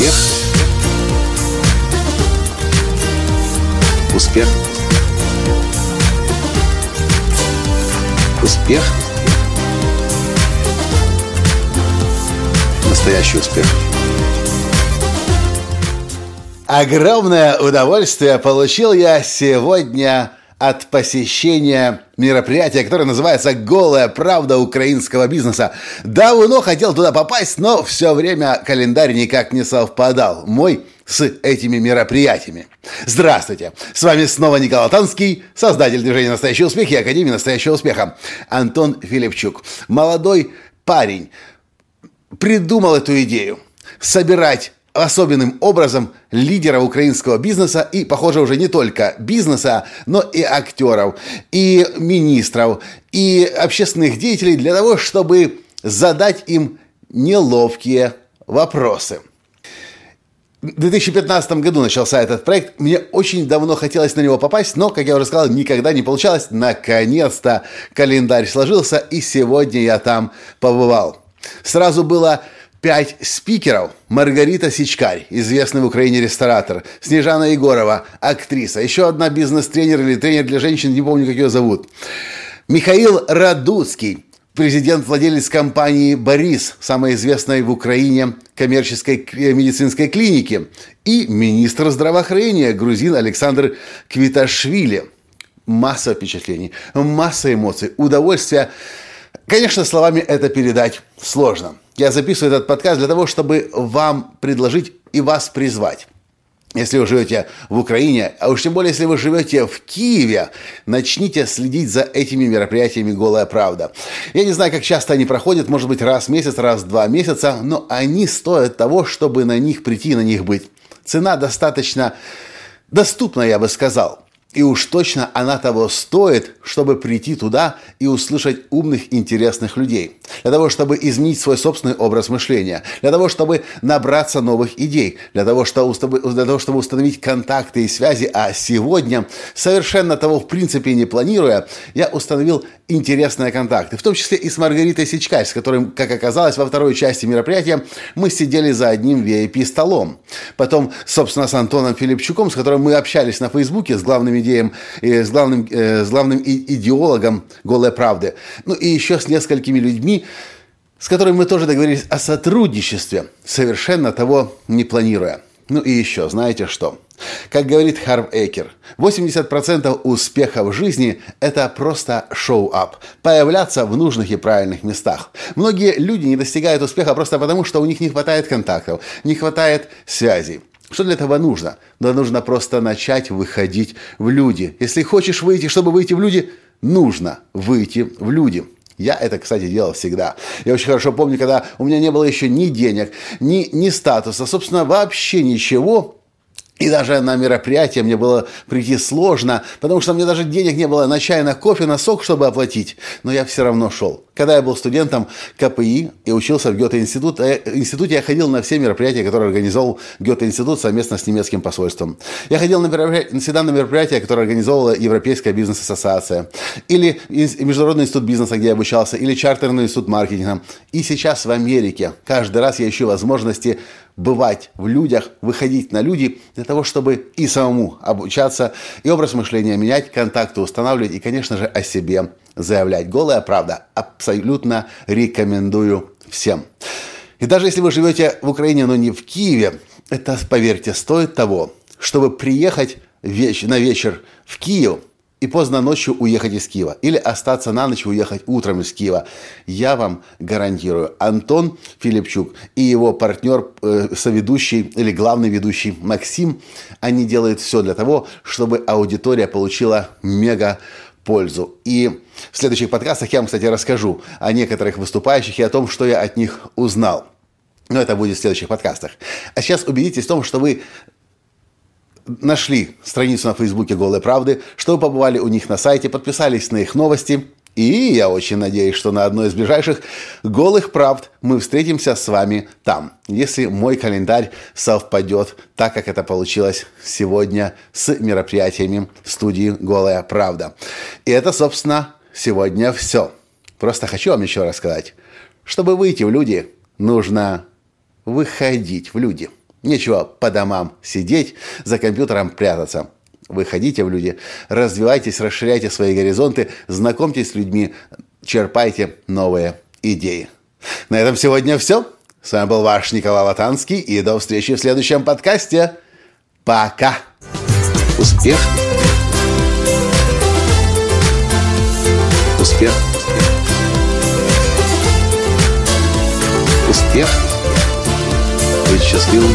Успех. Успех. Успех. Настоящий успех. Огромное удовольствие получил я сегодня от посещения мероприятия, которое называется «Голая правда украинского бизнеса». Давно хотел туда попасть, но все время календарь никак не совпадал. Мой с этими мероприятиями. Здравствуйте! С вами снова Николай Танский, создатель движения «Настоящий успех» и Академии «Настоящего успеха». Антон Филипчук. Молодой парень придумал эту идею собирать особенным образом лидеров украинского бизнеса и, похоже, уже не только бизнеса, но и актеров, и министров, и общественных деятелей для того, чтобы задать им неловкие вопросы. В 2015 году начался этот проект. Мне очень давно хотелось на него попасть, но, как я уже сказал, никогда не получалось. Наконец-то календарь сложился, и сегодня я там побывал. Сразу было Пять спикеров. Маргарита Сичкарь, известный в Украине ресторатор. Снежана Егорова, актриса. Еще одна бизнес-тренер или тренер для женщин, не помню, как ее зовут. Михаил Радуцкий, президент-владелец компании «Борис», самой известной в Украине коммерческой медицинской клиники. И министр здравоохранения грузин Александр Квиташвили. Масса впечатлений, масса эмоций, удовольствия. Конечно, словами это передать сложно. Я записываю этот подкаст для того, чтобы вам предложить и вас призвать. Если вы живете в Украине, а уж тем более, если вы живете в Киеве, начните следить за этими мероприятиями «Голая правда». Я не знаю, как часто они проходят, может быть, раз в месяц, раз в два месяца, но они стоят того, чтобы на них прийти, на них быть. Цена достаточно доступна, я бы сказал. И уж точно она того стоит, чтобы прийти туда и услышать умных, интересных людей. Для того, чтобы изменить свой собственный образ мышления. Для того, чтобы набраться новых идей. Для того, чтобы, для того, чтобы установить контакты и связи. А сегодня, совершенно того в принципе не планируя, я установил интересные контакты. В том числе и с Маргаритой Сичкарь, с которым, как оказалось, во второй части мероприятия мы сидели за одним VIP-столом. Потом, собственно, с Антоном Филипчуком, с которым мы общались на Фейсбуке, с главным идеем, э, с главным, э, с главным идеологом «Голой правды». Ну и еще с несколькими людьми, с которыми мы тоже договорились о сотрудничестве, совершенно того не планируя. Ну и еще, знаете что? Как говорит Харв Экер, 80% успеха в жизни – это просто шоу-ап, появляться в нужных и правильных местах. Многие люди не достигают успеха просто потому, что у них не хватает контактов, не хватает связей. Что для этого нужно? Да нужно просто начать выходить в люди. Если хочешь выйти, чтобы выйти в люди, нужно выйти в люди. Я это, кстати, делал всегда. Я очень хорошо помню, когда у меня не было еще ни денег, ни, ни статуса, собственно, вообще ничего. И даже на мероприятие мне было прийти сложно, потому что мне даже денег не было на чай, на кофе, на сок, чтобы оплатить. Но я все равно шел. Когда я был студентом КПИ и учился в Гёте-институте, институте я ходил на все мероприятия, которые организовал Гёте-институт совместно с немецким посольством. Я ходил на мероприятия, всегда на мероприятия, которые организовывала Европейская бизнес-ассоциация, или Международный институт бизнеса, где я обучался, или Чартерный институт маркетинга. И сейчас в Америке каждый раз я ищу возможности бывать в людях, выходить на люди для того, чтобы и самому обучаться, и образ мышления менять, контакты устанавливать, и, конечно же, о себе заявлять. Голая правда. Абсолютно рекомендую всем. И даже если вы живете в Украине, но не в Киеве, это, поверьте, стоит того, чтобы приехать на вечер в Киев – и поздно ночью уехать из Киева. Или остаться на ночь и уехать утром из Киева. Я вам гарантирую, Антон Филипчук и его партнер, э, соведущий или главный ведущий Максим, они делают все для того, чтобы аудитория получила мега пользу. И в следующих подкастах я вам, кстати, расскажу о некоторых выступающих и о том, что я от них узнал. Но это будет в следующих подкастах. А сейчас убедитесь в том, что вы нашли страницу на Фейсбуке «Голой правды», что вы побывали у них на сайте, подписались на их новости. И я очень надеюсь, что на одной из ближайших «Голых правд» мы встретимся с вами там, если мой календарь совпадет так, как это получилось сегодня с мероприятиями студии «Голая правда». И это, собственно, сегодня все. Просто хочу вам еще рассказать. Чтобы выйти в люди, нужно выходить в люди – Нечего по домам сидеть, за компьютером прятаться. Выходите в люди, развивайтесь, расширяйте свои горизонты, знакомьтесь с людьми, черпайте новые идеи. На этом сегодня все. С вами был ваш Николай Латанский, и до встречи в следующем подкасте. Пока! Успех! Успех! Успех! Быть счастливым,